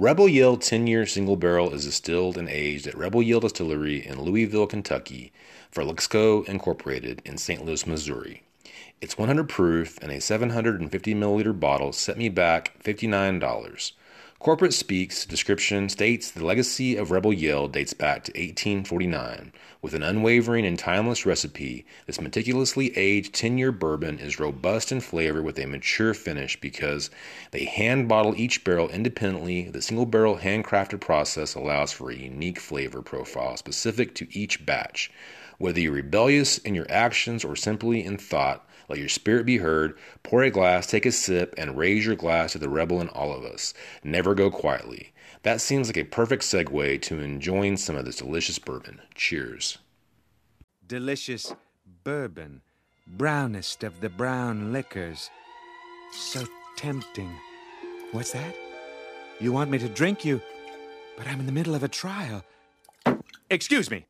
Rebel Yell 10 year single barrel is distilled and aged at Rebel Yell Distillery in Louisville, Kentucky for Luxco Incorporated in St. Louis, Missouri. It's 100 proof and a 750 milliliter bottle set me back $59. Corporate Speaks description states the legacy of Rebel Yell dates back to 1849. With an unwavering and timeless recipe, this meticulously aged 10 year bourbon is robust in flavor with a mature finish because they hand bottle each barrel independently. The single barrel handcrafted process allows for a unique flavor profile specific to each batch. Whether you're rebellious in your actions or simply in thought, let your spirit be heard. Pour a glass, take a sip, and raise your glass to the rebel in all of us. Never go quietly. That seems like a perfect segue to enjoying some of this delicious bourbon. Cheers. delicious bourbon, brownest of the brown liquors. So tempting. What's that? You want me to drink you, but I'm in the middle of a trial. Excuse me.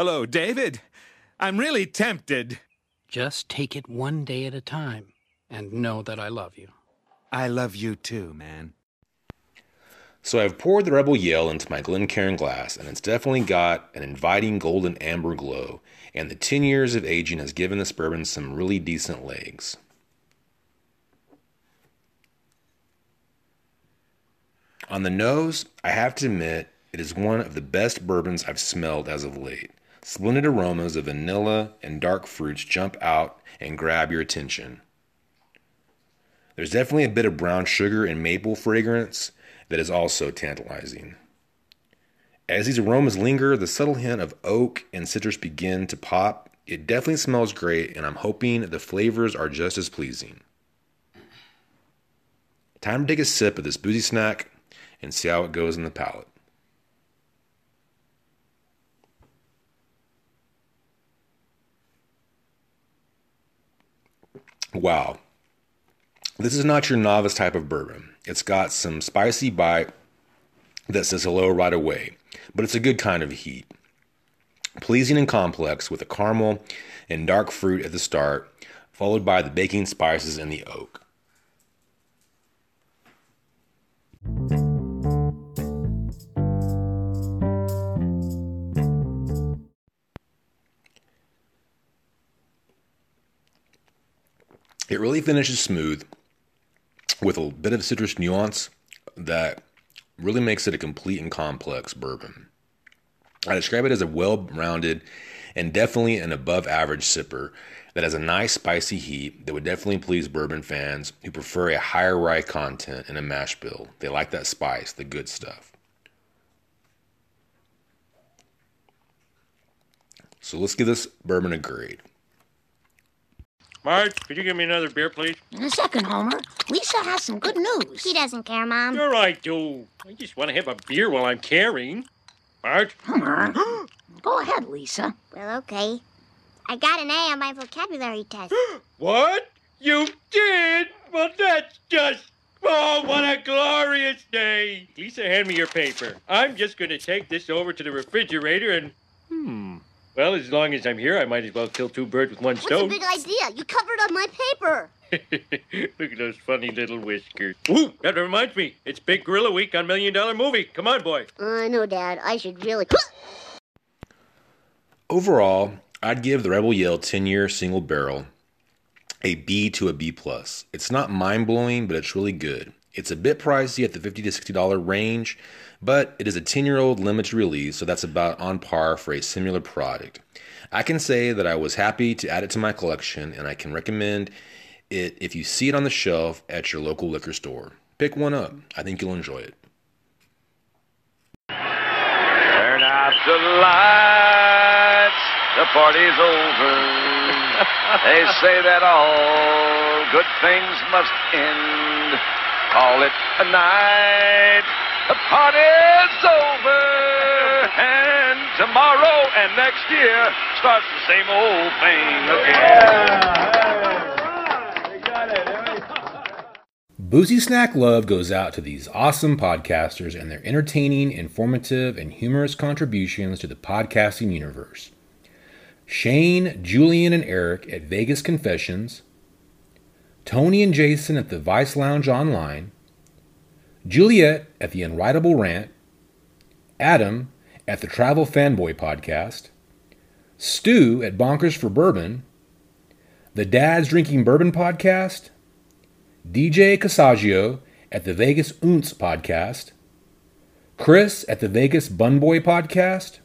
Hello, David. I'm really tempted. Just take it one day at a time and know that I love you. I love you too, man. So I've poured the Rebel Yell into my Glencairn glass, and it's definitely got an inviting golden amber glow, and the 10 years of aging has given this bourbon some really decent legs. On the nose, I have to admit, it is one of the best bourbons I've smelled as of late. Splendid aromas of vanilla and dark fruits jump out and grab your attention. There's definitely a bit of brown sugar and maple fragrance that is also tantalizing. As these aromas linger, the subtle hint of oak and citrus begin to pop. It definitely smells great, and I'm hoping the flavors are just as pleasing. Time to take a sip of this boozy snack and see how it goes in the palate. Wow. This is not your novice type of bourbon. It's got some spicy bite that says hello right away, but it's a good kind of heat. Pleasing and complex with a caramel and dark fruit at the start, followed by the baking spices and the oak. It really finishes smooth with a bit of citrus nuance that really makes it a complete and complex bourbon. I describe it as a well rounded and definitely an above average sipper that has a nice spicy heat that would definitely please bourbon fans who prefer a higher rye content in a mash bill. They like that spice, the good stuff. So let's give this bourbon a grade. Marge, could you give me another beer, please? In a second, Homer. Lisa has some good news. He doesn't care, Mom. Sure I do. I just want to have a beer while I'm carrying. Marge? Homer. Go ahead, Lisa. Well, okay. I got an A on my vocabulary test. What? You did? Well, that's just. Oh, what a glorious day! Lisa, hand me your paper. I'm just going to take this over to the refrigerator and. Hmm. Well, as long as I'm here, I might as well kill two birds with one What's stone. the big idea? You covered up my paper. Look at those funny little whiskers. Ooh, that reminds me. It's Big Gorilla Week on Million Dollar Movie. Come on, boy. I know, Dad. I should really. Overall, I'd give the Rebel Yell 10 year single barrel a B to a B plus. It's not mind blowing, but it's really good. It's a bit pricey at the 50 to $60 range, but it is a 10 year old limited release, so that's about on par for a similar product. I can say that I was happy to add it to my collection, and I can recommend it if you see it on the shelf at your local liquor store. Pick one up. I think you'll enjoy it. Turn out the lights, the party's over. they say that all good things must end. Call it a night, the party's over. And tomorrow and next year starts the same old thing again. Boozy Snack Love goes out to these awesome podcasters and their entertaining, informative, and humorous contributions to the podcasting universe. Shane, Julian, and Eric at Vegas Confessions, Tony and Jason at the Vice Lounge Online, Juliet at the Unwritable Rant, Adam at the Travel Fanboy Podcast, Stu at Bonkers for Bourbon, the Dads Drinking Bourbon Podcast, DJ Cassaggio at the Vegas Ounce Podcast, Chris at the Vegas Bun Boy Podcast,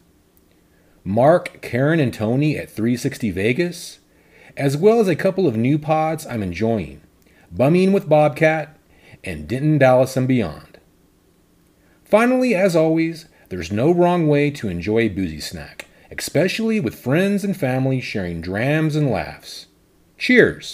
Mark, Karen, and Tony at 360 Vegas, as well as a couple of new pods I'm enjoying Bumming with Bobcat and Denton, Dallas, and Beyond. Finally, as always, there's no wrong way to enjoy a boozy snack, especially with friends and family sharing drams and laughs. Cheers!